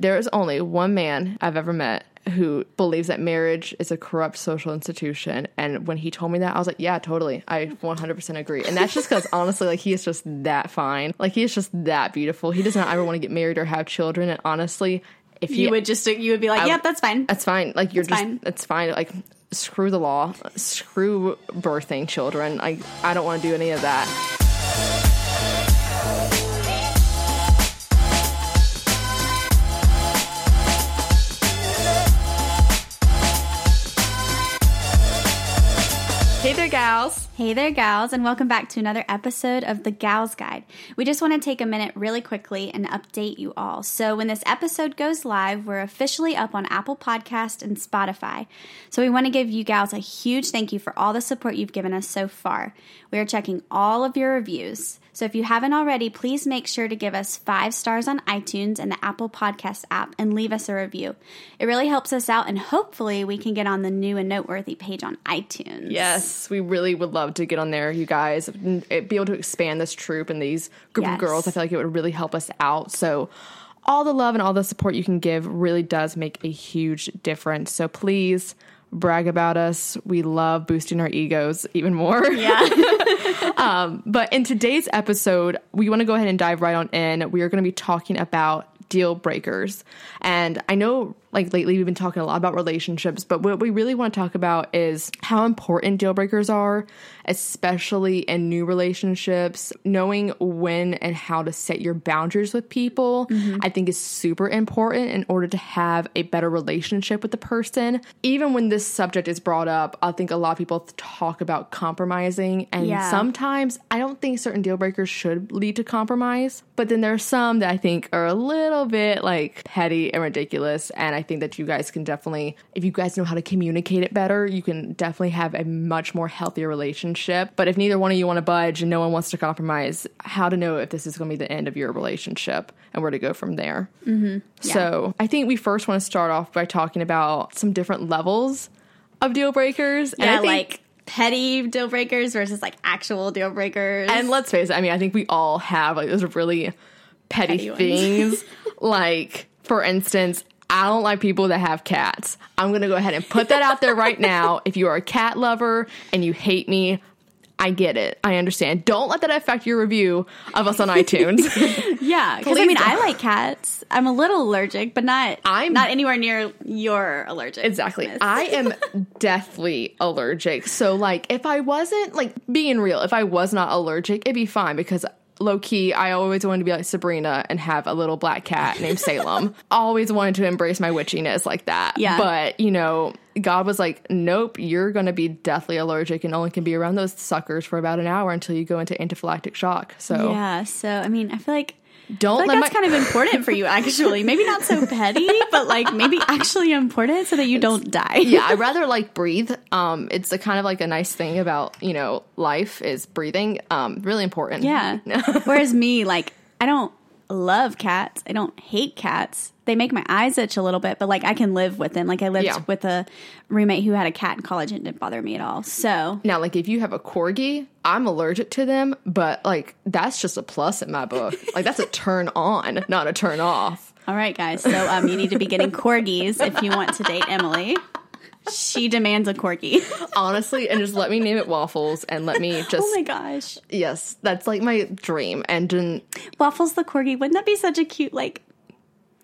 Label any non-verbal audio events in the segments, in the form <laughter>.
there is only one man I've ever met who believes that marriage is a corrupt social institution. And when he told me that, I was like, yeah, totally. I 100% agree. And that's just because <laughs> honestly, like, he is just that fine. Like, he is just that beautiful. He does not ever want to get married or have children. And honestly, if You would just you would be like, I- "Yep, that's fine." that's fine. Like, you're It's just, fine. it's fine. Like, screw the law, screw birthing children. Like, I don't want to do any of that. Hey there, gals. Hey there, gals, and welcome back to another episode of the Gals Guide. We just want to take a minute really quickly and update you all. So, when this episode goes live, we're officially up on Apple Podcast and Spotify. So, we want to give you gals a huge thank you for all the support you've given us so far. We are checking all of your reviews. So, if you haven't already, please make sure to give us five stars on iTunes and the Apple Podcast app and leave us a review. It really helps us out, and hopefully, we can get on the new and noteworthy page on iTunes. Yes, we really would love to get on there, you guys. and eh, Be able to expand this troop and these group Yes. of girls. I feel like it would really help us out. So, all the love and all the support you can give really does make a huge difference. So, please brag about us. We love boosting our egos even more. Yeah. <laughs> um, But in today's episode, we want to go ahead and dive right on in. We are going to be talking about deal breakers. And I know like lately we've been talking a lot about relationships, but what we really want to talk about is how important deal breakers are, especially in new relationships. Knowing when and how to set your boundaries with people, mm-hmm. I think is super important in order to have a better relationship with the person. Even when this subject is brought up, I think a lot of people talk about compromising and Yeah. sometimes I don't think certain deal breakers should lead to compromise, but then there are some that I think are a little bit like petty and ridiculous. And I think that you guys can definitely, if you guys know how to communicate it better, you can definitely have a much more healthier relationship. But if neither one of you want to budge and no one wants to compromise, how to know if this is going to be the end of your relationship and where to go from there. Mm-hmm. So I think we first want to start off by talking about some different levels of deal breakers. And I Yeah, think- like petty deal breakers versus like actual deal breakers. And let's face it, I mean, I think we all have like those really petty, Petty things. <laughs> like, for instance, I don't like people that have cats. I'm going to go ahead and put that out there right now. <laughs> If you are a cat lover and you hate me, I get it. I understand. Don't let that affect your review of us on <laughs> iTunes. yeah, because I mean, I like cats. I'm a little allergic, but not. I'm- not anywhere near your allergic. Exactly. I am deathly allergic. So, like, if I wasn't, like, being real, if I was not allergic, it'd be fine because low key, I always wanted to be like Sabrina and have a little black cat named <laughs> Salem. always wanted to embrace my witchiness like that. Yeah. But, you know, God was like, nope, you're going to be deathly allergic and only can be around those suckers for about an hour until you go into anaphylactic shock. So, yeah. So I mean, I feel like. Don't feel let like that's my. kind of important for you, <laughs> actually. Maybe not so petty, but like maybe actually important so that you don't die. yeah, I <laughs> rather like breathe. Um, it's a kind of like a nice thing about you know life is breathing. Um, really important. Yeah. <laughs> Whereas me, like, I don't love cats. I don't hate cats. They make my eyes itch a little bit, but like I can live with them. Like I lived Yeah. with a roommate who had a cat in college and it didn't bother me at all. So Now, like if you have a corgi, I'm allergic to them, but like that's just a plus in my book. like that's a turn on, not a turn off. all right, guys. So um, you need to be getting corgis if you want to date Emily. She demands a corgi. Honestly, and just let me name it waffles and let me <laughs> just Oh my gosh, yes, that's like my dream. And then Waffles the corgi. Wouldn't that be such a cute like,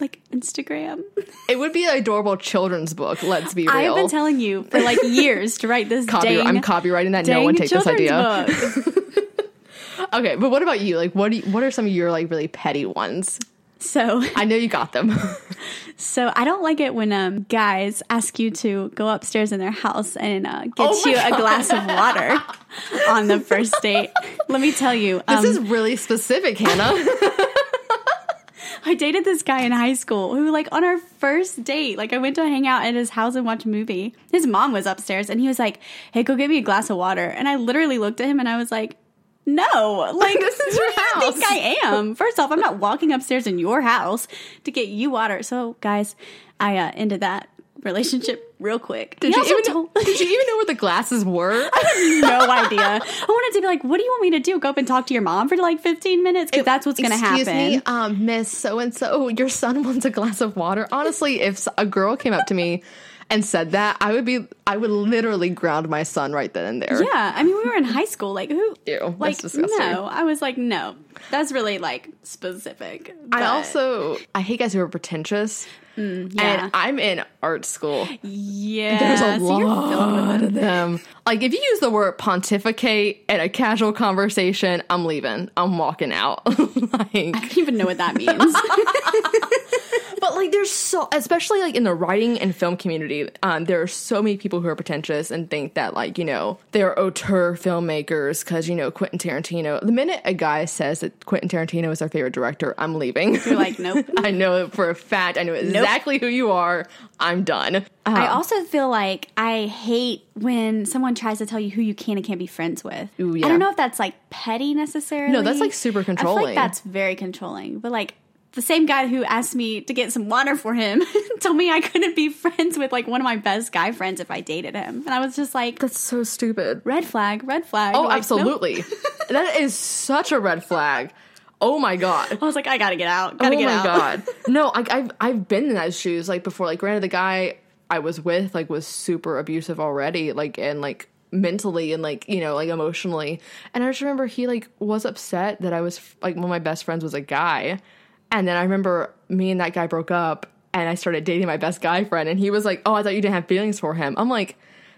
like Instagram? <laughs> it would be an adorable children's book. Let's be real. I've been telling you for like <laughs> years to write this. Copy- dang, I'm copywriting that. No one take this idea. <laughs> Okay, but what about you? Like, what do you, what are some of your like really petty ones? So I know you got them. So I don't like it when um, guys ask you to go upstairs in their house and uh, get Oh you a glass of water on the first date. Let me tell you, um, this is really specific, Hannah. I dated this guy in high school who, like, on our first date, like, I went to hang out at his house and watch a movie. His mom was upstairs and he was like, "Hey, go get me a glass of water." And I literally looked at him and I was like. No, <laughs> like This is your house. think I am? First off, I'm not walking upstairs in your house to get you water. So, guys, I uh, ended that relationship real quick. Did He you, even told- know, <laughs> did you even know where the glasses were? I had no idea. <laughs> I wanted to be like, what do you want me to do? Go up and talk to your mom for like 15 minutes? Because that's what's going to happen. Excuse me, um, Miss So and So, your son <laughs> wants a glass of water. Honestly, if a girl came up to me and said that, I would be, I would literally ground my son right then and there. Yeah, I mean, we were in high school. Like, who? That's like, disgusting. no. I was like, no. That's really like specific. I also, I hate guys who are pretentious. Mm, yeah. And I'm in art school. yeah. There's a so you're filled with lot of them. Like, if you use the word pontificate in a casual conversation, I'm leaving. I'm walking out. <laughs> like, I don't even know what that means. <laughs> <laughs> But like, there's so, especially like in the writing and film community, um, there are so many people who are pretentious and think that like you know they're auteur filmmakers because you know Quentin Tarantino. The minute a guy says that Quentin Tarantino is our favorite director, I'm leaving. You're like, nope. <laughs> I know it for a fact. I know exactly who you are. I'm done. I Uh, also feel like I hate when someone tries to tell you who you can and can't be friends with. Ooh, I don't know if that's like petty necessarily. No, that's, like, super I feel controlling. like that's very controlling. But like the same guy who asked me to get some water for him <laughs> told me I couldn't be friends with like one of my best guy friends if I dated him. And I was just like, that's so stupid. red flag, red flag. Oh, Like, nope. absolutely. <laughs> that is such a red flag. Oh my god. I was like, I gotta get out. Gotta oh get my out. god <laughs> no I, I've, I've been in those shoes like before like granted the guy i was with like was super abusive already like and like mentally and like you know like emotionally and i just remember he like was upset that i was like one of my best friends was a guy and then i remember me and that guy broke up and i started dating my best guy friend and he was like oh i thought you didn't have feelings for him i'm like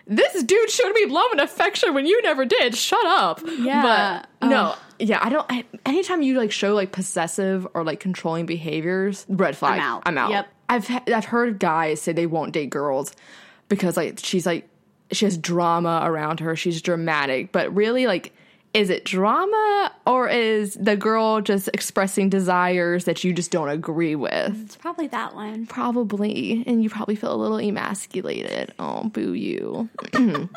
this dude showed me love and affection when you never did. Shut up. Yeah. But no, yeah, I don't. I, anytime you like show like possessive or like controlling behaviors, red flag. I'm out. I'm out. Yep. I've I've heard guys say they won't date girls because like she's like she has drama around her. She's dramatic, but really like. Is it drama or is the girl just expressing desires that you just don't agree with? It's probably that one. Probably. And you probably feel a little emasculated. Oh, boo you. <clears throat>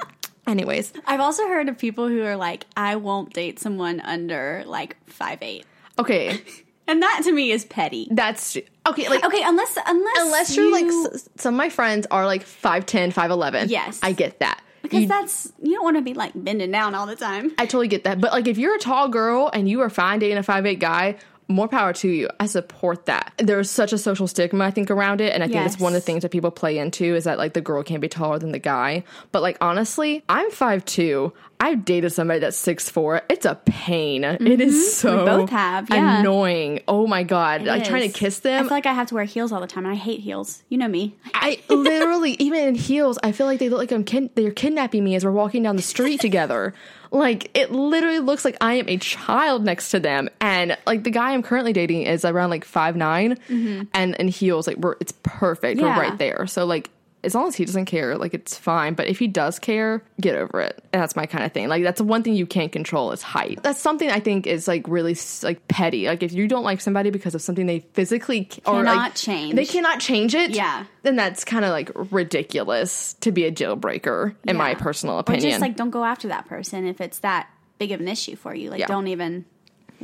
Anyways, I've also heard of people who are like, I won't date someone under like five eight, okay. <laughs> and that to me is petty. That's okay. Like, Okay, unless unless unless you're like, s- some of my friends are like 5'10, 5'11. Yes. I get that. Because You- that's you don't want to be like bending down all the time. I totally get that. But like, if you're a tall girl and you are fine dating a 5'8 guy, more power to you. I support that. There's such a social stigma, I think, around it. And I think it's one of the things that people play into is that like the girl can't be taller than the guy. But like, honestly, I'm 5'2. I've dated somebody that's 6'4. It's a pain. It is so Mm-hmm. both have, yeah. annoying. Oh my God. like, trying to kiss them. I feel like I have to wear heels all the time, and I hate heels. You know me. <laughs> I literally, even in heels, I feel like they look like I'm kid- they're kidnapping me as we're walking down the street together. Like it literally looks like I am a child next to them, and like the guy I'm currently dating is around like five nine, mm-hmm. and in heels, like we're it's perfect. Yeah. We're right there. So like as long as he doesn't care, like it's fine. But if he does care, get over it. And that's my kind of thing. Like that's the one thing you can't control is height. That's something I think is like really like petty. Like if you don't like somebody because of something they physically c- or like, change. they cannot change it. Yeah. then that's kind of like ridiculous to be a deal breaker, in my Yeah. personal Or opinion. just like don't go after that person if it's that big of an issue for you. Like Yeah. don't even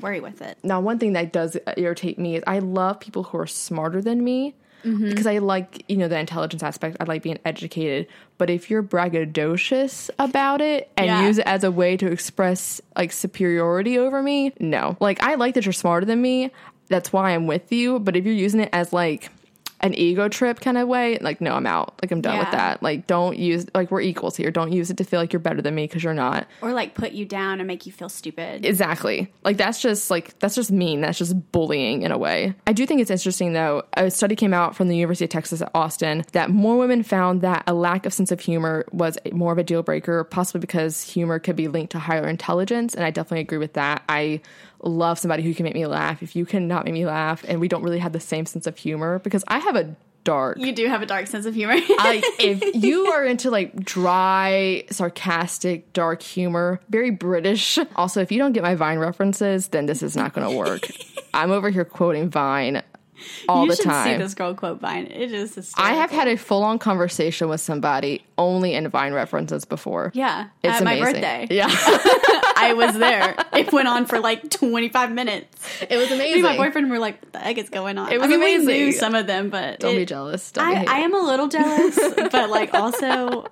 worry with it. now, one thing that does irritate me is I love people who are smarter than me. Mm-hmm. Because I like, you know, the intelligence aspect. I like being educated. But if you're braggadocious about it and Yeah. use it as a way to express like superiority over me, no. Like, I like that you're smarter than me. That's why I'm with you. But if you're using it as like an ego trip kind of way, like, no, I'm out. Like, I'm done with that. Like, don't use, like, we're equals here. Don't use it to feel like you're better than me because you're not. Or like put you down and make you feel stupid. Exactly. Like that's just like that's just mean. That's just bullying in a way. I do think it's interesting though. A study came out from the University of Texas at Austin that more women found that a lack of sense of humor was more of a deal breaker, possibly because humor could be linked to higher intelligence. And I definitely agree with that. I love somebody who can make me laugh. If you cannot make me laugh, and we don't really have the same sense of humor, because I have a dark you do have a dark sense of humor. <laughs> like if <laughs> you are into like dry, sarcastic, dark humor, very British. Also, if you don't get my Vine references, then this is not going to work. <laughs> I'm over here quoting Vine all you the should time. see this girl quote Vine. It is I have had a full on conversation with somebody only in Vine references before. Yeah, It's at my amazing. birthday. Yeah. <laughs> <laughs> I was there. It went on for like 25 minutes. it was amazing. Me and my boyfriend were like, what the heck is going on? It was I mean, we amazing. knew some of them, but Don't it- be jealous. Don't I, be I am a little jealous, but like <laughs> also,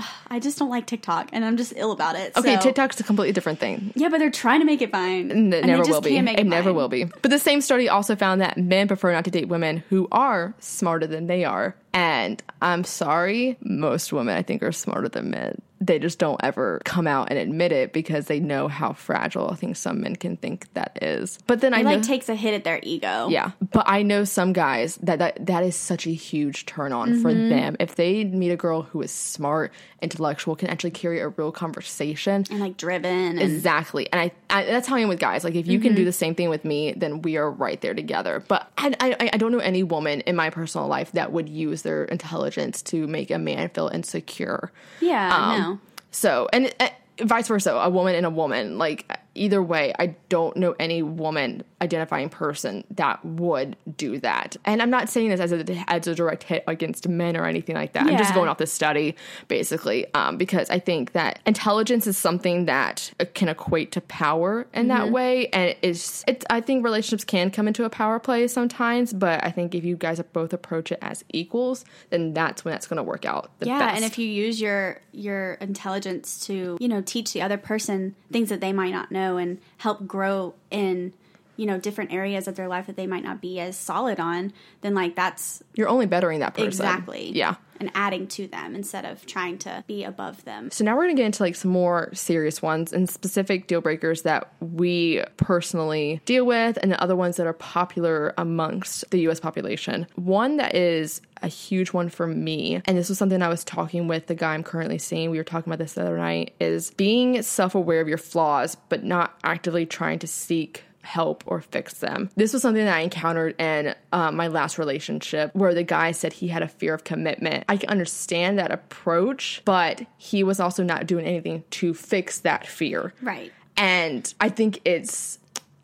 <sighs> I just don't like TikTok and I'm just ill about it. Okay, so- TikTok's a completely different thing. Yeah, but they're trying to make it fine. And it never will be. make It never will be. But the same study also found that men prefer not to date women who are smarter than they are. And I'm sorry, most women I think are smarter than men. They just don't ever come out and admit it because they know how fragile I think some men can think that is. But then I It know like takes a hit at their ego. Yeah, but I know some guys that that, that is such a huge turn on for Mm-hmm. them. If they meet a girl who is smart, intellectual, can actually carry a real conversation. And like driven and Exactly, and I, I that's how I am with guys. Like if you Mm-hmm. can do the same thing with me, then we are right there together. But I, I I don't know any woman in my personal life that would use their intelligence to make a man feel insecure. yeah, Um. So, and uh, vice versa, a woman and a woman. Like, either way, I don't know any woman identifying person that would do that. And I'm not saying this as a, as a direct hit against men or anything like that. I'm just going off this study, basically, um, because I think that intelligence is something that uh, can equate to power in that way. And it's, it's, I think relationships can come into a power play sometimes, but I think if you guys both approach it as equals, then that's when that's going to work out the Yeah, best. and if you use your your intelligence to, you know, teach the other person things that they might not know and help grow in, you know, different areas of their life that they might not be as solid on, then like that's You're only bettering that person. exactly. Yeah. And adding to them instead of trying to be above them. So now we're to get into like some more serious ones and specific deal breakers that we personally deal with and the other ones that are popular amongst the US population. One that is a huge one for me, and this was something I was talking with the guy I'm currently seeing. We were talking about this the other night, is being self aware of your flaws, but not actively trying to seek help or fix them. This was something that I encountered in uh, my last relationship where the guy said he had a fear of commitment. I can understand that approach, but he was also not doing anything to fix that fear. Right. And I think it's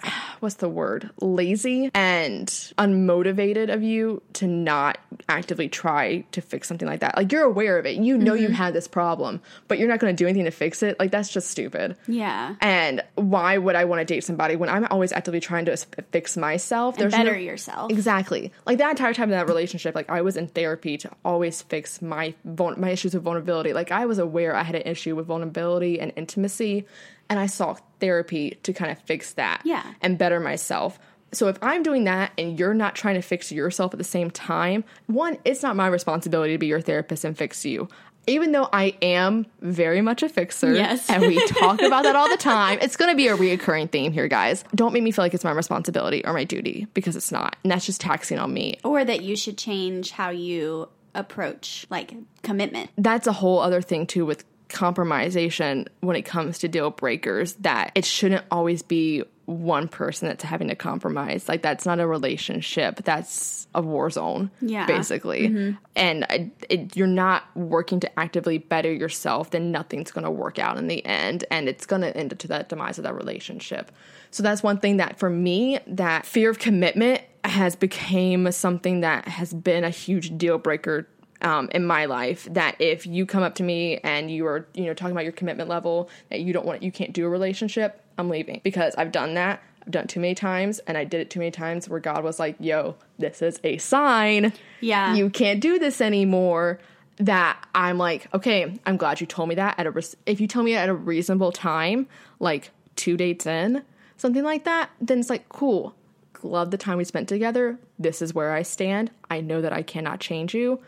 <sighs> what's the word lazy and unmotivated of you to not actively try to fix something like that like you're aware of it you know you mm-hmm. had this problem but you're not going to do anything to fix it like that's just stupid Yeah. and why would I want to date somebody when I'm always actively trying to fix myself? And no- better yourself. Exactly. Like that entire time in that relationship, like I was in therapy to always fix my my issues with vulnerability. Like I was aware I had an issue with vulnerability and intimacy, and I sought therapy to kind of fix that. Yeah. And better myself. So if I'm doing that and you're not trying to fix yourself at the same time, one, it's not my responsibility to be your therapist and fix you. Even though I am very much a fixer, Yes. and we <laughs> talk about that all the time, it's going to be a reoccurring theme here, guys. Don't make me feel like it's my responsibility or my duty because it's not, and that's just taxing on me. Or that you should change how you approach like commitment. That's a whole other thing too with compromisation when it comes to deal breakers. That it shouldn't always be one person that's having to compromise. Like that's not a relationship. That's a war zone. Yeah. basically. Mm-hmm. And I- it, you're not working to actively better yourself. Then nothing's going to work out in the end, and it's going to end to that demise of that relationship. So that's one thing that for me, that fear of commitment has became something that has been a huge deal breaker um, in my life that if you come up to me and you are you know talking about your commitment level that you don't want you can't do a relationship i'm leaving. Because i've done that i've done it too many times and i did it too many times where god was like yo this is a sign. Yeah. you can't do this anymore. That i'm like okay i'm glad you told me that at a res- if you tell me at a reasonable time like two dates in something like that then it's like cool. Love the time we spent together. This is where i stand. I know that i cannot change you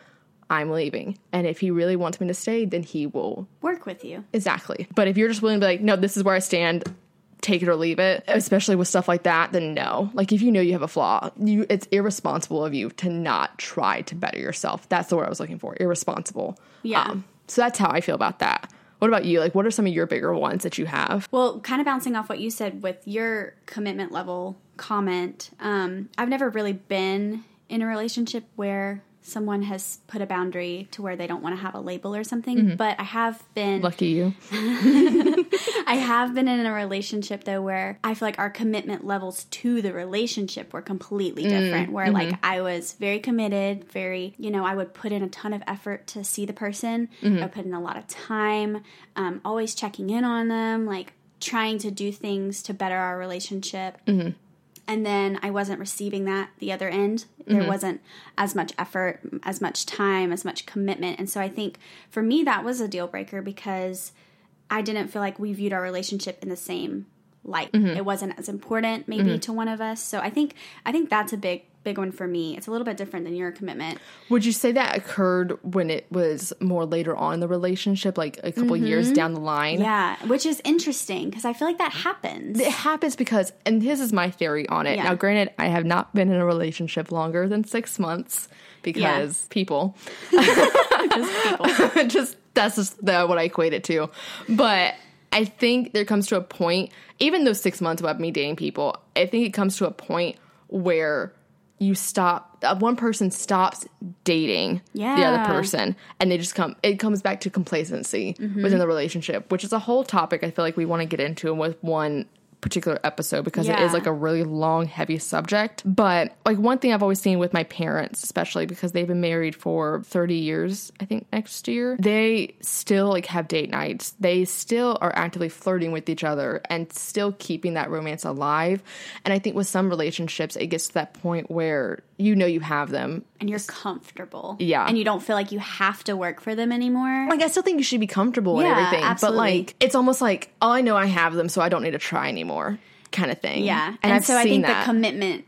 I'm leaving. And if he really wants me to stay, then he will. Work with you. Exactly. But if you're just willing to be like, no, this is where I stand, take it or leave it, especially with stuff like that, then no. Like if you know you have a flaw, you it's irresponsible of you to not try to better yourself. That's the word I was looking for. Irresponsible. Um, Yeah. so that's how I feel about that. What about you? Like what are some of your bigger ones that you have? Well, kind of bouncing off what you said with your commitment level comment, um, I've never really been in a relationship where someone has put a boundary to where they don't want to have a label or something. Mm-hmm. But I have been Lucky you. <laughs> I have been in a relationship though where I feel like our commitment levels to the relationship were completely mm, different. Where like mm-hmm. I was very committed, very, you know, I would put in a ton of effort to see the person. Mm-hmm. I would put in a lot of time, um, always checking in on them, like trying to do things to better our relationship. And then I wasn't receiving that the other end. There mm-hmm. wasn't as much effort, as much time, as much commitment. And so I think for me, that was a deal breaker because I didn't feel like we viewed our relationship in the same light. Mm-hmm. It wasn't as important maybe mm-hmm. to one of us. So I think I think that's a big big one for me. It's a little bit different than your commitment. Would you say that occurred when it was more later on in the relationship, like a couple years down the line? Mm-hmm. Yeah, which is interesting because I feel like that happens. It happens because, and this is my theory on it. Yeah. Now, granted, I have not been in a relationship longer than six months because people. <laughs> Just people. <laughs> just that's just the, what I equate it to. But I think there comes to a point, even those six months of me dating people, I think it comes to a point where you stop. Uh, one person stops dating yeah. the other person, and they just come. It comes back to complacency within the relationship, which is a whole topic I feel like we want to get into with one particular episode because it is like a really long heavy subject. But like one thing i've always seen with my parents especially because they've been married for 30 years i think next year they still like have date nights. They still are actively flirting with each other and still keeping that romance alive. And i think with some relationships it gets to that point where you know you have them and you're comfortable. Yeah. And you don't feel like you have to work for them anymore. like I still think you should be comfortable and Yeah, everything, absolutely. but like it's almost like oh I know I have them, so I don't need to try anymore, kind of thing. Yeah. and, And, so I think that. the commitment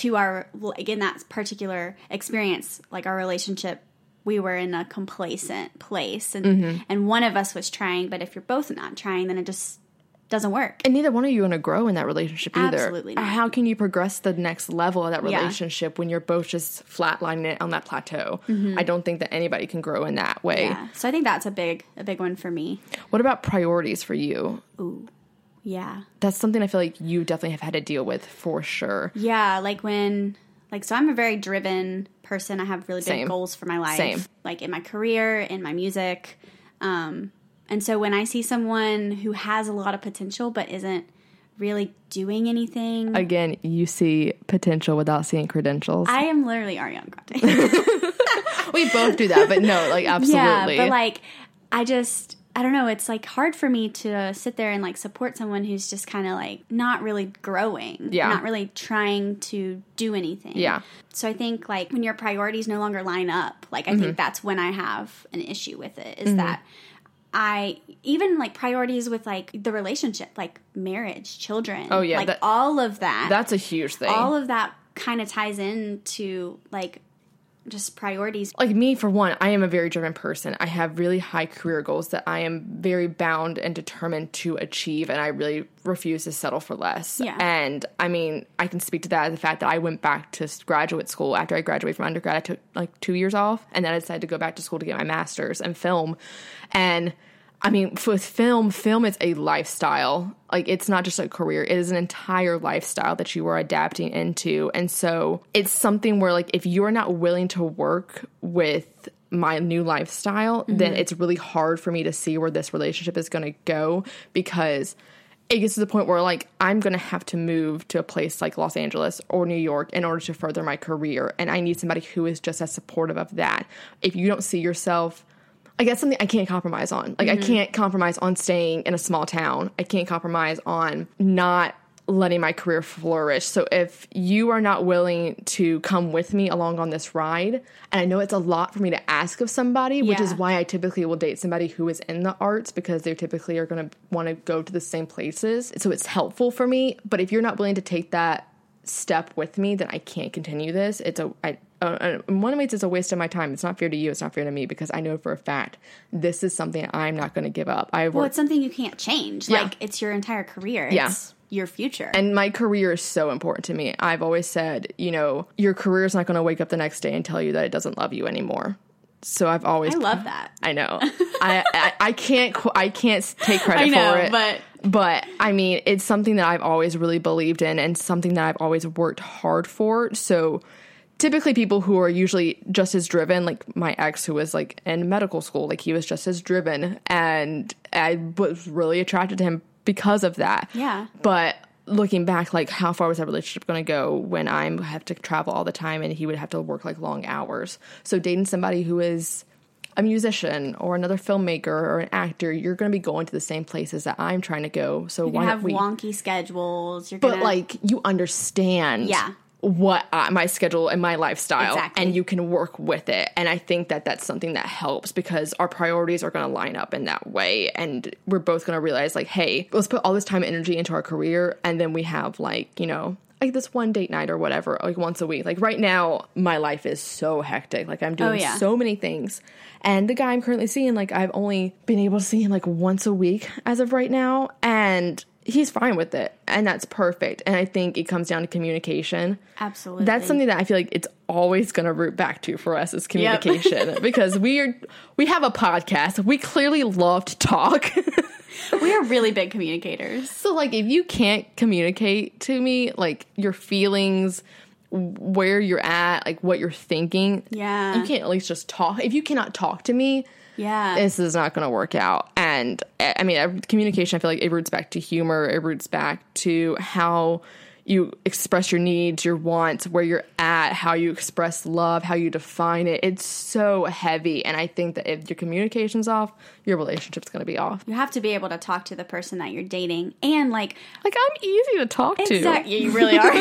to our, like in that particular experience, like our relationship, we were in a complacent place and, Mm-hmm. and one of us was trying, but if you're both not trying, then it just doesn't work. and neither one of you are going to grow in that relationship either. Absolutely not. How can you progress the next level of that Yeah. relationship when you're both just flatlining it on that plateau? I don't think that anybody can grow in that way. Mm-hmm. Yeah. So I think that's a big, a big one for me. What about priorities for you? Ooh. Yeah. That's something I feel like you definitely have had to deal with for sure. Yeah, like when like so I'm a very driven person. I have really big Same. goals for my life. Same. Like in my career, in my music. Um and so when I see someone who has a lot of potential but isn't really doing anything, Again, you see potential without seeing credentials. I am literally Ariana Grande. <laughs> we both do that, but no, like absolutely. yeah, but like I just I don't know, it's like hard for me to sit there and like support someone who's just kind of like not really growing, Yeah. not really trying to do anything. Yeah. So I think like when your priorities no longer line up, like I Mm-hmm. think that's when I have an issue with it is that I even like priorities with like the relationship, like marriage, children. Oh, yeah, Like that- all of that. That's a huge thing. all of that kind of ties into like just priorities. like me for one i am a very driven person i have really high career goals that i am very bound and determined to achieve and i really refuse to settle for less Yeah. and i mean i can speak to that as the fact that i went back to graduate school after i graduated from undergrad i took like two years off and then i decided to go back to school to get my master's in film and I mean, with film, film is a lifestyle. Like, it's not just a career, it is an entire lifestyle that you are adapting into. And so, it's something where, like, if you're not willing to work with my new lifestyle, mm-hmm. then it's really hard for me to see where this relationship is going to go because it gets to the point where like I'm gonna have to move to a place like Los Angeles or New York in order to further my career, and I need somebody who is just as supportive of that. If you don't see yourself, like that's something I can't compromise on. Like I mm-hmm. can't compromise on staying in a small town. I can't compromise on not letting my career flourish. So if you are not willing to come with me along on this ride, and I know it's a lot for me to ask of somebody, which is why I typically will date somebody who is in the arts because they typically are going to want to go to the same places. So it's helpful for me. But if you're not willing to take that step with me, then I can't continue this. It's a I, uh, in one ways it's a waste of my time. It's not fair to you. It's not fair to me because I know for a fact this is something I'm not going to give up. I've Well, it's something you can't change. Yeah. Like it's your entire career. Yeah. Your future. and my career is so important to me. I've always said, you know, your career is not going to wake up the next day and tell you that it doesn't love you anymore. So I've always I love that. I know. <laughs> I, I I can't I can't take credit I know, for it. but but I mean, it's something that I've always really believed in and something that I've always worked hard for. So typically people who are usually just as driven, like my ex who was like in medical school, like he was just as driven, and I was really attracted to him because of that. Yeah. But looking back, like how far was that relationship going to go when I have to travel all the time and he would have to work like long hours? So dating somebody who is a musician or another filmmaker or an actor, you're going to be going to the same places that I'm trying to go. So You why have we? wonky schedules. You're but gonna, like you understand, Yeah. What I, my schedule and my lifestyle, Exactly. and you can work with it. And I think that that's something that helps because our priorities are going to line up in that way, and we're both going to realize like, hey, let's put all this time and energy into our career, and then we have like you know. Like this one date night or whatever, like once a week. Like right now, my life is so hectic. Like I'm doing Oh, yeah. so many things. And the guy I'm currently seeing, like I've only been able to see him like once a week as of right now. And he's fine with it. And that's perfect. And I think it comes down to communication. absolutely. That's something that I feel like it's always going to root back to for us is communication <laughs> because we are we have a podcast. We clearly love to talk. <laughs> we are really big communicators. so like if you can't communicate to me like your feelings, where you're at, like what you're thinking, Yeah. you can't at least just talk. If you cannot talk to me, Yeah. this is not going to work out. And I mean, communication, I feel like it roots back to humor, it roots back to how you express your needs, your wants, where you're at, how you express love, how you define it. It's so heavy. And I think that if your communication's off, your relationship's going to be off. you have to be able to talk to the person that you're dating and like Like, I'm easy to talk to. exactly you really are. <laughs> <laughs>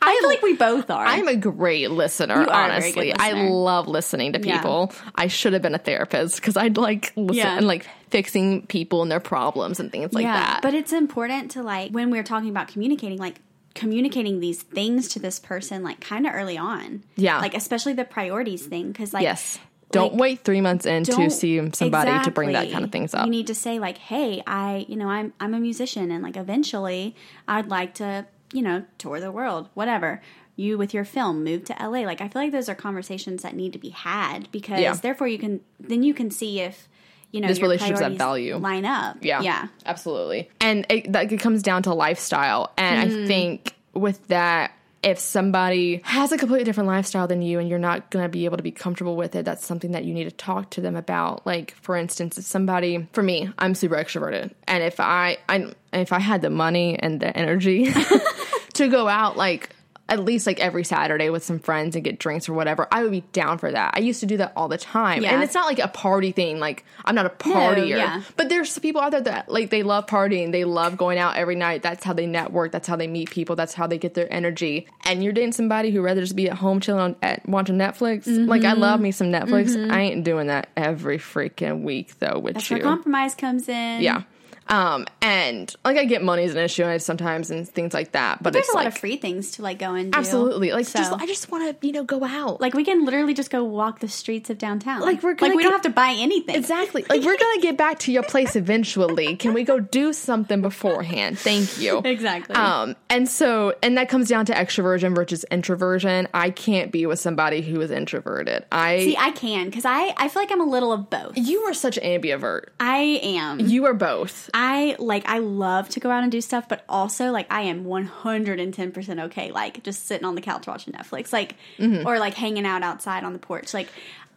I feel like we both are. I'm a great listener, You are a very good honestly. I love listening to Yeah. people. I should have been a therapist because I'd like listen Yeah. and like fixing people and their problems and things like that. But it's important to like when we're talking about communicating, like communicating these things to this person like kind of early on. Yeah. Like especially the priorities thing cuz like yes. Don't like, wait three months in to see somebody to bring that kind of things up. You need to say like, "Hey, I, you know, I'm I'm a musician and like eventually I'd like to, you know, tour the world, whatever." You with your film move to LA. Like I feel like those are conversations that need to be had because Yeah. therefore you can then you can see if, you know, This relationship's at priorities value. line up. Yeah, Yeah. absolutely. And it, that it comes down to lifestyle. And Mm-hmm. I think with that, if somebody has a completely different lifestyle than you and you're not going to be able to be comfortable with it, that's something that you need to talk to them about. Like, for instance, if somebody, for me, I'm super extroverted. And if I, I if I had the money and the energy <laughs> to go out, like, at least like every Saturday with some friends and get drinks or whatever, I would be down for that. I used to do that all the time. Yeah. And it's not like a party thing. Like, I'm not a partier. yeah. But there's people out there that like they love partying, they love going out every night. That's how they network. That's how they meet people. That's how they get their energy. And you're dating somebody who rather just be at home chilling on at, watching Netflix. Mm-hmm. Like I love me some Netflix. Mm-hmm. I ain't doing that every freaking week though with That's you. where compromise comes in. yeah. Um, and like I get money is an issue and sometimes and things like that. But There's it's a lot like of free things to like go and do. absolutely like So- just I just want to you know go out like we can literally just go walk the streets of downtown. Like, we're gonna like we don't have to buy anything. Exactly. Like we're gonna get back to your place eventually. Can we go do something beforehand? Thank you. <laughs> Exactly. Um, and so, and that comes down to extroversion versus introversion. I can't be with somebody who is introverted. I See, I can because I I feel like I'm a little of both. you are such an ambivert. I am. You are both. I like I love to go out and do stuff, but also like I am 110% okay like just sitting on the couch watching Netflix like Mm-hmm. or like hanging out outside on the porch. Like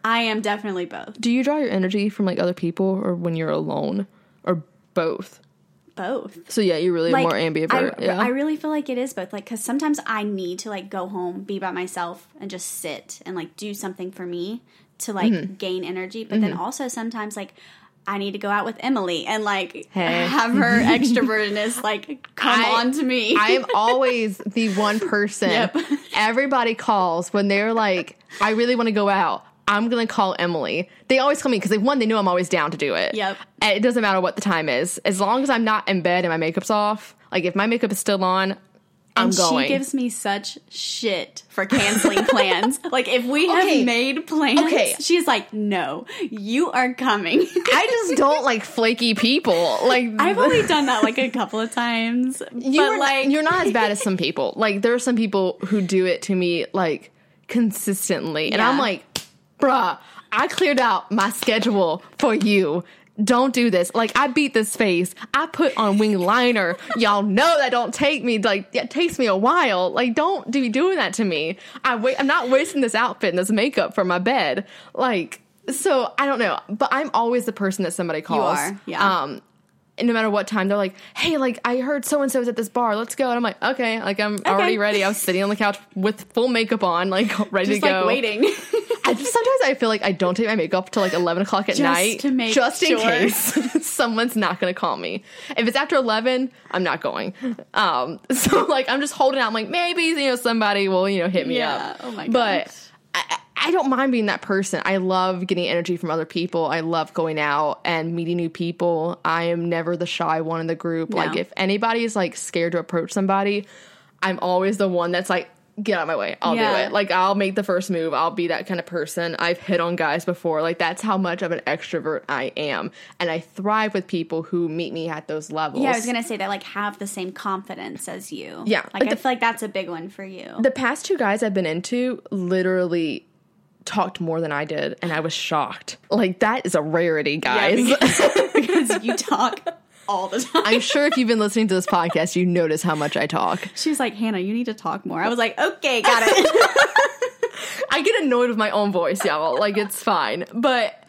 I am definitely both. Do you draw your energy from like other people or when you're alone or both? Both. So yeah, you're really Like more ambivert. I, yeah. I really feel like it is both like cuz sometimes I need to like go home, be by myself and just sit and like do something for me to like Mm-hmm. gain energy, but then also sometimes like I need to go out with Emily and like Hey. <laughs> have her extrovertedness like come I- on to me. I am always the one <laughs> person Yep. everybody calls when they're like, I really want to go out. I'm gonna call Emily. They always call me because they one, they know I'm always down to do it. Yep. And it doesn't matter what the time is, as long as I'm not in bed and my makeup's off. Like if my makeup is still on, I'm and going. she gives me such shit for canceling <laughs> plans. like if we have made plans, Okay. she's like, "No, you are coming." <laughs> I just don't like flaky people. Like I've only <laughs> done that like a couple of times, you're but like you're not as bad as some people. Like there are some people who do it to me like consistently, and I'm like, bruh, I cleared out my schedule for you. Don't do this. Like I beat this face. I put on wing liner. Y'all know that don't take me like it takes me a while. Like don't be doing that to me. I wait. I'm not wasting this outfit and this makeup for my bed. Like so I don't know. But I'm always the person that somebody calls. are, yeah. Um, and no matter what time they're like, hey, like I heard so and so's at this bar. Let's go. And I'm like, okay. Like I'm already ready. I was sitting on the couch with full makeup on, like <laughs> ready Just to go. like waiting. <laughs> I just sometimes I feel like I don't take my makeup till like eleven o'clock at Just night, to make just in case <laughs> someone's not going to call me. If it's after eleven, I'm not going. Um, so like I'm just holding out. I'm like maybe you know somebody will you know hit me Yeah. up. Oh my god. But. I, I don't mind being that person. I love getting energy from other people. I love going out and meeting new people. I am never the shy one in the group. Like if anybody is like scared to approach somebody, I'm always the one that's like, get out of my way. I'll Yeah. do it. Like I'll make the first move. I'll be that kind of person. I've hit on guys before. Like that's how much of an extrovert I am. And I thrive with people who meet me at those levels. Yeah, I was gonna say that like have the same confidence as you. Yeah, like like I feel like that's a big one for you. the past two guys I've been into literally talked more than I did, and I was shocked. Like that is a rarity, guys. because, because <laughs> you talk all the time. I'm sure if you've been <laughs> listening to this podcast, you notice how much I talk. she was like, Hannah, you need to talk more. I was like, okay, <laughs> got it. I get annoyed with my own voice, y'all. Like it's fine, but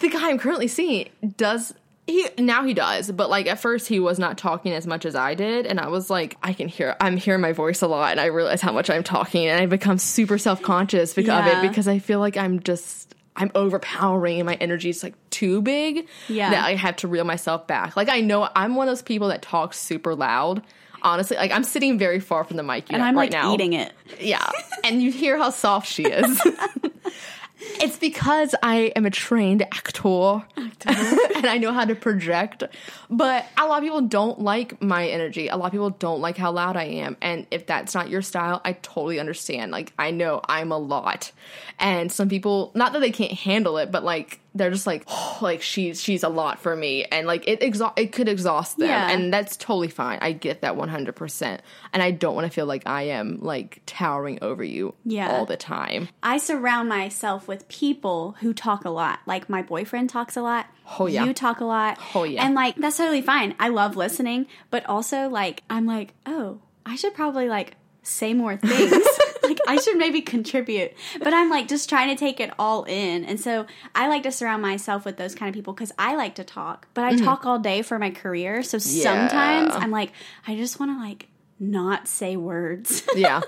the guy I'm currently seeing does. He now he does, but like at first he was not talking as much as I did, and I was like, I can hear, I'm hearing my voice a lot, and I realize how much I'm talking, and I become super self conscious because of it because I feel like I'm just I'm overpowering and my energy is like too big Yeah. that I have to reel myself back. Like I know I'm one of those people that talks super loud. Honestly, like I'm sitting very far from the mic and know, I'm right like now. eating it. Yeah. and you hear how soft she is. <laughs> it's because I am a trained actor, <laughs> and I know how to project. But a lot of people don't like my energy. A lot of people don't like how loud I am. And if that's not your style, I totally understand. Like, I know I'm a lot. And some people, not that they can't handle it, but like, they're just like, oh, <sighs> like she's she's a lot for me, and like it exha- it could exhaust them, Yeah. and that's totally fine. I get that one hundred percent, and I don't want to feel like I am like towering over you Yeah. all the time. I surround myself with people who talk a lot. Like my boyfriend talks a lot. Oh, yeah. You talk a lot. Oh, yeah. And like that's totally fine. I love listening, but also like I'm like, oh, I should probably like say more things. <laughs> I should maybe contribute. But I'm like just trying to take it all in. And so I like to surround myself with those kind of people because I like to talk. But I talk all day for my career. So sometimes I'm like, I just want to like not say words. <laughs> Yeah,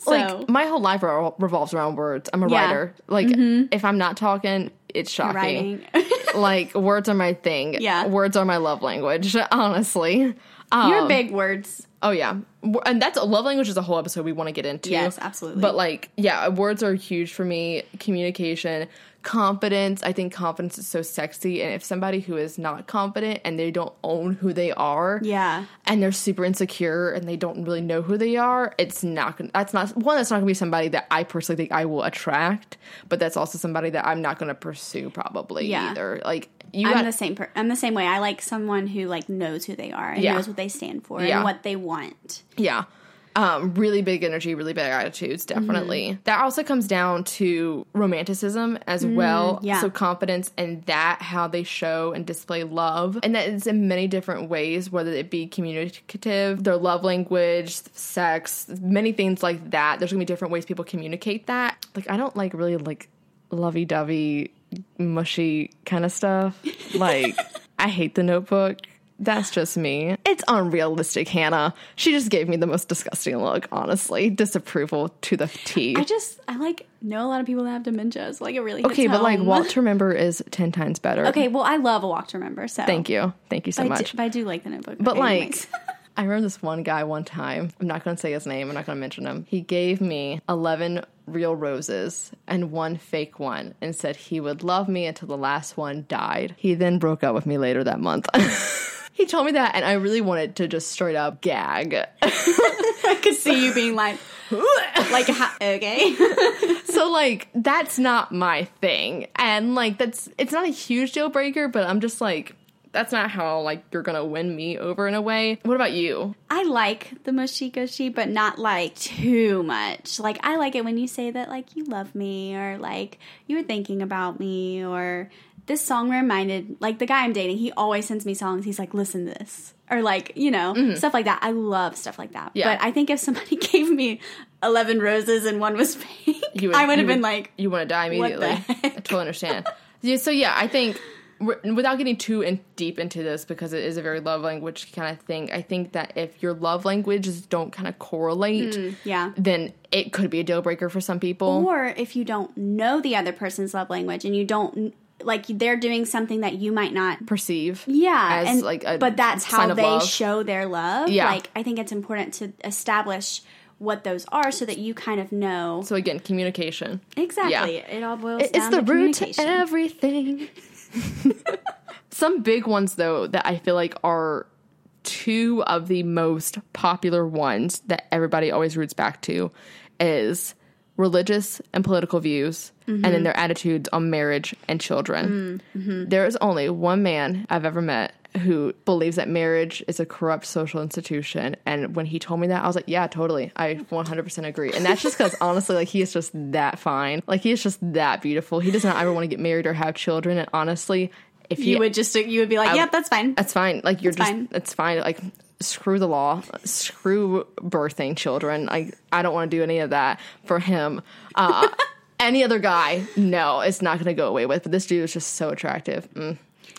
So- like my whole life re- revolves around words. I'm a Yeah. writer. Like if I'm not talking, it's shocking. <laughs> Like words are my thing. Yeah. words are my love language. <laughs> Honestly. Um, You're big words. Oh yeah, and that's a love language is a whole episode we want to get into. Yes, absolutely. But like, yeah, words are huge for me. Communication, confidence. I think confidence is so sexy, and if somebody who is not confident and they don't own who they are, Yeah. and they're super insecure and they don't really know who they are, it's not. gonna That's not one. That's not gonna be somebody that I personally think I will attract. But that's also somebody that I'm not gonna pursue probably Yeah. either. Like you I'm got the same. Per- I'm the same way. I like someone who like knows who they are and Yeah. knows what they stand for Yeah. and what they want. Yeah. Um, really big energy, really big attitudes, definitely. Mm-hmm. That also comes down to romanticism as well. Mm, yeah. So confidence and that, how they show and display love. And that is in many different ways, whether it be communicative, their love language, sex, many things like that. There's gonna be different ways people communicate that. Like I don't like really like lovey dovey, mushy kind of stuff. Like <laughs> I hate the notebook. That's just me. It's unrealistic, Hannah. She just gave me the most disgusting look, honestly. Disapproval to the T. I just I like know a lot of people that have dementia, so like it really okay, but like. Walk to Remember is 10 times better. Okay, well I love a walk to remember. So Thank you. Thank you so I much. do, but I do like the Notebook. But Okay, like. <laughs> I remember this one guy one time. I'm not going to say his name. I'm not going to mention him. He gave me 11 real roses and one fake one and said he would love me until the last one died. He then broke up with me later that month. <laughs> he told me that, and I really wanted to just straight up gag. <laughs> I could see you being like, <laughs> like okay, so like that's not my thing and like that's it's not a huge deal breaker but i'm just like that's not how like you're gonna win me over in a way what about you I like the mushy gushy, but not like too much. Like I like it when you say that like you love me or like you were thinking about me or this song reminded like the guy I'm dating, he always sends me songs. He's like, listen to this. Or like, you know, stuff like that. I love stuff like that. Mm-hmm. Yeah. But I think if somebody <laughs> gave me eleven roses and one was pink, You I would have been like, you want to die what the immediately. I totally understand. yeah, so yeah, I think without getting too in deep into this because it is a very love language kind of thing. I think that if your love languages don't kind of correlate, Mm, yeah. then it could be a deal breaker for some people. Or if you don't know the other person's love language and you don't like they're doing something that you might not perceive, yeah as and like a but that's how they love. show their love Yeah. like i think it's important to establish what those are so that you kind of know So again, communication. exactly it all boils It's down the to root to everything. <laughs> Some big ones, though, that I feel like are two of the most popular ones that everybody always roots back to is religious and political views and then mm-hmm. their attitudes on marriage and children. Mm-hmm. There is only one man I've ever met who believes that marriage is a corrupt social institution. And when he told me that, I was like, yeah, totally. I 100% agree. And that's just because, honestly, like, he is just that fine. Like, he is just that beautiful. He does not ever want to get married or have children. And honestly, if he you would just you would be like yep that's fine that's fine. Like you're That's just fine. it's fine. Like screw the law. Screw birthing children. Like I don't want to do any of that for him. Uh <laughs> any other guy, no, it's not gonna go away with. But this dude is just so attractive. Mm.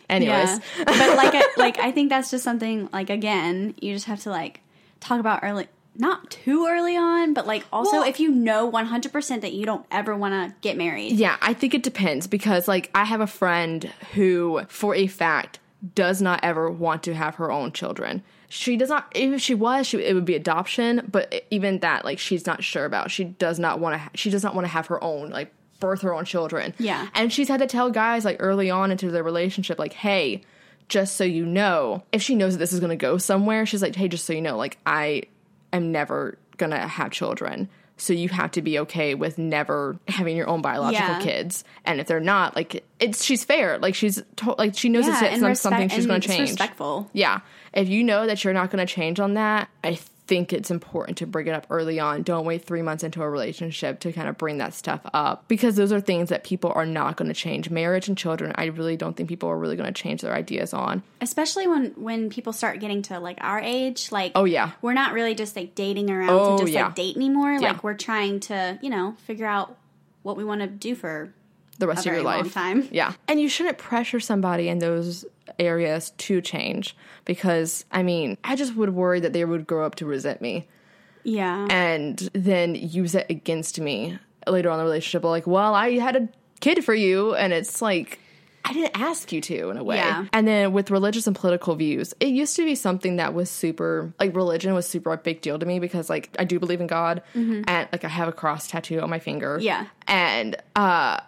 Anyways. yeah but like I, like i think that's just something like again you just have to like talk about early not too early on but like also Well- if you know 100% that you don't ever want to get married Yeah, I think it depends because like I have a friend who for a fact does not ever want to have her own children. She does not if she was she, it would be adoption, but even that like she's not sure about. She does not want to ha- she does not want to have her own like birth her own children. Yeah. And she's had to tell guys like early on into their relationship like, "Hey, just so you know, if she knows that this is going to go somewhere, she's like, "Hey, just so you know, like I am never going to have children." So you have to be okay with never having your own biological Yeah. kids, and if they're not, like it's she's fair. Like she's to- like she knows it's, it's not respect- something she's going to change. respectful Yeah, if you know that you're not going to change on that, I think it's important to bring it up early on. Don't wait three months into a relationship to kind of bring that stuff up because those are things that people are not going to change. Marriage and children, I really don't think people are really going to change their ideas on. especially when when people start getting to like our age like Oh, yeah. we're not really just like dating around Oh, to just yeah. like date anymore Yeah. like we're trying to you know figure out what we want to do for the rest of your life. time. Yeah. And you shouldn't pressure somebody in those areas to change because I mean, I just would worry that they would grow up to resent me yeah and then use it against me later on in the relationship. Like, well, I had a kid for you and it's like I didn't ask you to in a way. Yeah. And then with religious and political views, it used to be something that was super like religion was super a big deal to me because like I do believe in God and like I have a cross tattoo on my finger. Mm-hmm. Yeah. And uh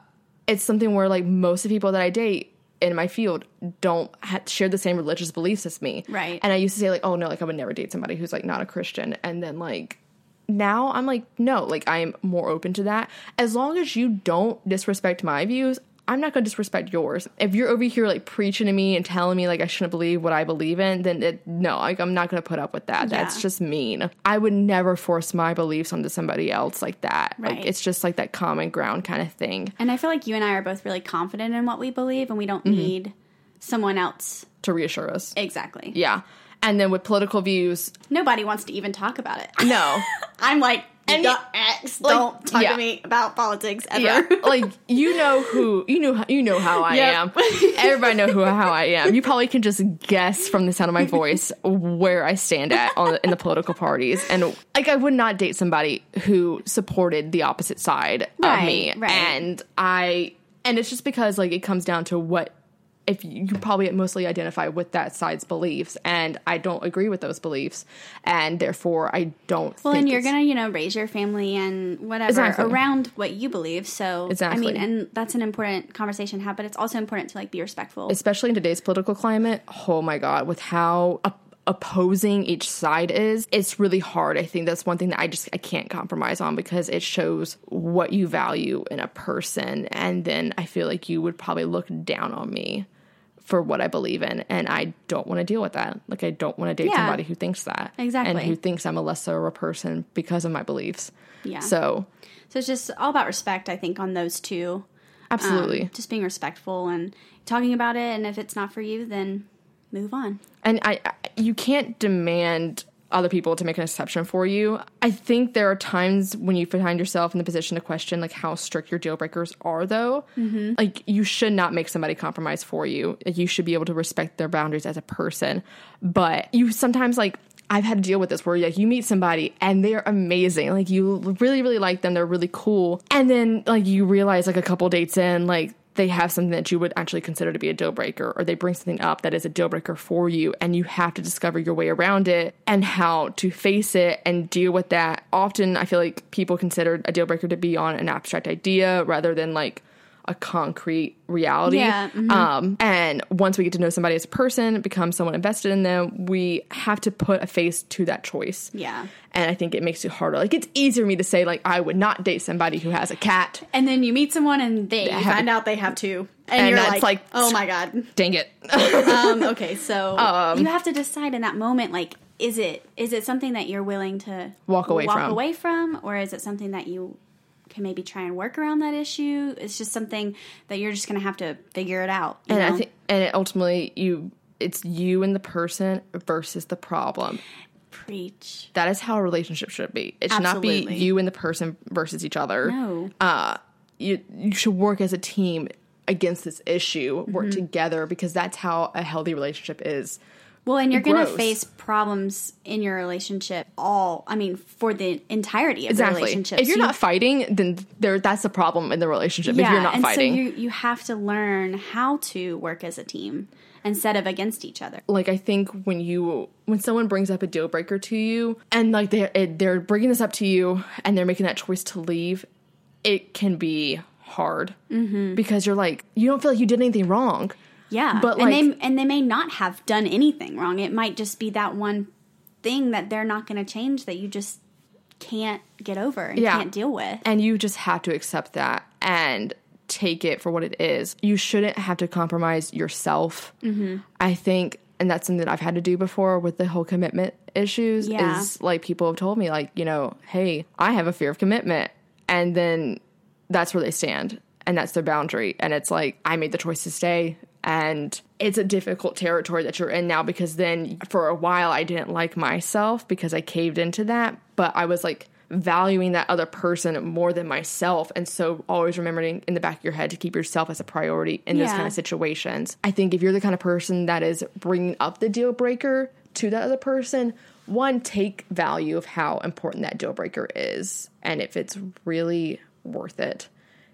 it's something where like most of the people that I date in my field don't ha- share the same religious beliefs as me. Right. And I used to say like, oh no, like I would never date somebody who's like not a Christian. And then like now I'm like, no, like I'm more open to that. As long as you don't disrespect my views, I'm not gonna disrespect yours. If you're over here like preaching to me and telling me like I shouldn't believe what I believe in, then it, no, like I'm not gonna put up with that. That's just mean. I would never force my beliefs onto somebody else like that. Like Right. it's just like that common ground kind of thing and i feel like you and i are both really confident in what we believe and we don't Mm-hmm. need someone else to reassure us. exactly Yeah. And then with political views, nobody wants to even talk about it no. <laughs> i'm like And "Duh, you- like, don't talk yeah. to me about politics ever Yeah, <laughs> like you know who you know you know how I Yep. am. Everybody know who how I am. You probably can just guess from the sound of my voice where I stand at on the, in the political parties. And like I would not date somebody who supported the opposite side Right, of me. right. And I and it's just because like it comes down to what if you, you probably mostly identify with that side's beliefs and I don't agree with those beliefs and therefore I don't Well, think and you're gonna, you know, raise your family and whatever Exactly. around what you believe. So, Exactly. I mean, and that's an important conversation to have, but it's also important to like be respectful. especially in today's political climate, oh my god, with how op- opposing each side is, it's really hard. I think that's one thing that I just I can't compromise on because it shows what you value in a person and then I feel like you would probably look down on me for what I believe in and I don't want to deal with that. Like I don't want to date Yeah. somebody who thinks that. Exactly. And who thinks I'm a lesser of a person because of my beliefs. Yeah. So So it's just all about respect, I think, on those two. Absolutely. Um, just being respectful and talking about it. And if it's not for you, then move on. and I, I you can't demand other people to make an exception for you. I think there are times when you find yourself in the position to question like how strict your deal breakers are though. Mm-hmm. Like you should not make somebody compromise for you. Like, you should be able to respect their boundaries as a person. But you sometimes like I've had to deal with this where like you meet somebody and they're amazing. Like you really really like them. They're really cool. And then like you realize like a couple dates in like they have something that you would actually consider to be a deal breaker, or they bring something up that is a deal breaker for you, and you have to discover your way around it and how to face it and deal with that. Often, I feel like people consider a deal breaker to be on an abstract idea rather than like a concrete reality. Yeah, mhm. Um, and once we get to know somebody as a person, become someone invested in them, we have to put a face to that choice. Yeah. And I think it makes it harder. Like it's easier for me to say like I would not date somebody who has a cat. And then you meet someone and they have- find out they have two. And, And you're that's like, like- oh my God. Dang it. <laughs> um, okay, so <laughs> Um, you have to decide in that moment, like, is it is it something that you're willing to Walk away walk from. away from, or is it something that you can maybe try and work around that issue? It's just something that you're just going to have to figure it out. you and know? I think and ultimately you it's you and the person versus the problem. preach. That is how a relationship should be. It should not be you and the person versus each other. No. Uh you you should work as a team against this issue, work Mm-hmm. together because that's how a healthy relationship is. Well, and you're going to face problems in your relationship all, I mean, for the entirety of the relationship. If you're So you- not fighting, then there that's a problem in the relationship. if you're not and fighting. so you you have to learn how to work as a team instead of against each other. like I think when you when someone brings up a deal breaker to you and like they they're bringing this up to you and they're making that choice to leave, it can be hard Mm-hmm. because you're like you don't feel like you did anything wrong. Yeah, But, and like- they and they may not have done anything wrong. It might just be that one thing that they're not going to change that you just can't get over and Yeah. can't deal with. And you just have to accept that and take it for what it is. You shouldn't have to compromise yourself. Mm-hmm. I think, and that's something that I've had to do before with the whole commitment issues. Yeah. Is like people have told me, like, you know, hey, I have a fear of commitment. And then that's where they stand. And that's their boundary. And it's like, I made the choice to stay. And it's a difficult territory that you're in now because then for a while I didn't like myself because I caved into that. But I was like, valuing that other person more than myself. And so always remembering in the back of your head to keep yourself as a priority in those kind of situations. I think if you're the kind of person that is bringing up the deal breaker to that other person, one, take value of how important that deal breaker is and if it's really worth it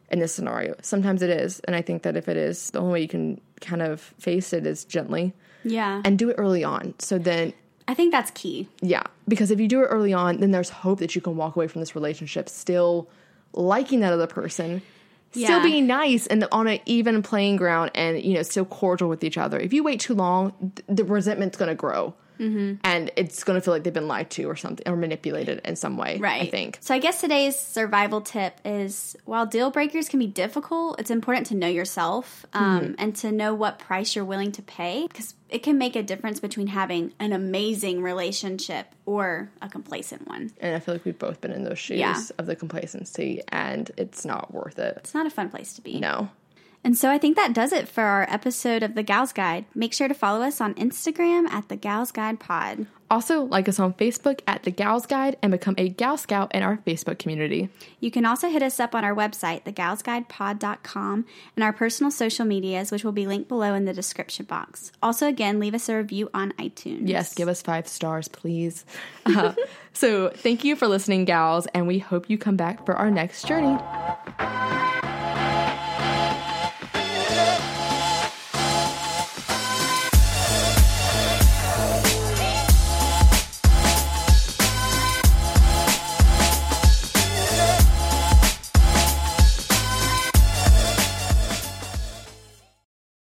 in this scenario. Sometimes it is. And I think that if it is, the only way you can kind of face it is gently Yeah, and do it early on. So then I think that's key. yeah, because if you do it early on, then there's hope that you can walk away from this relationship still liking that other person, Yeah. still being nice and on an even playing ground, and you know still cordial with each other. If you wait too long, th- the resentment's going to grow, Mm-hmm. and it's going to feel like they've been lied to or something or manipulated in some way. Right. I think. So I guess today's survival tip is while deal breakers can be difficult, it's important to know yourself um, Mm-hmm. and to know what price you're willing to pay because it can make a difference between having an amazing relationship or a complacent one. And I feel like we've both been in those shoes Yeah. of the complacency, and it's not worth it. It's not a fun place to be. No. And so I think that does it for our episode of The Gals Guide. Make sure to follow us on Instagram at The Gals Guide Pod. Also, like us on Facebook at The Gals Guide and become a Gal Scout in our Facebook community. You can also hit us up on our website, thegalsguidepod.com, and our personal social medias, which will be linked below in the description box. Also, again, leave us a review on iTunes. Yes, give us five stars, please. Uh, <laughs> so, thank you for listening, gals, and we hope you come back for our next journey.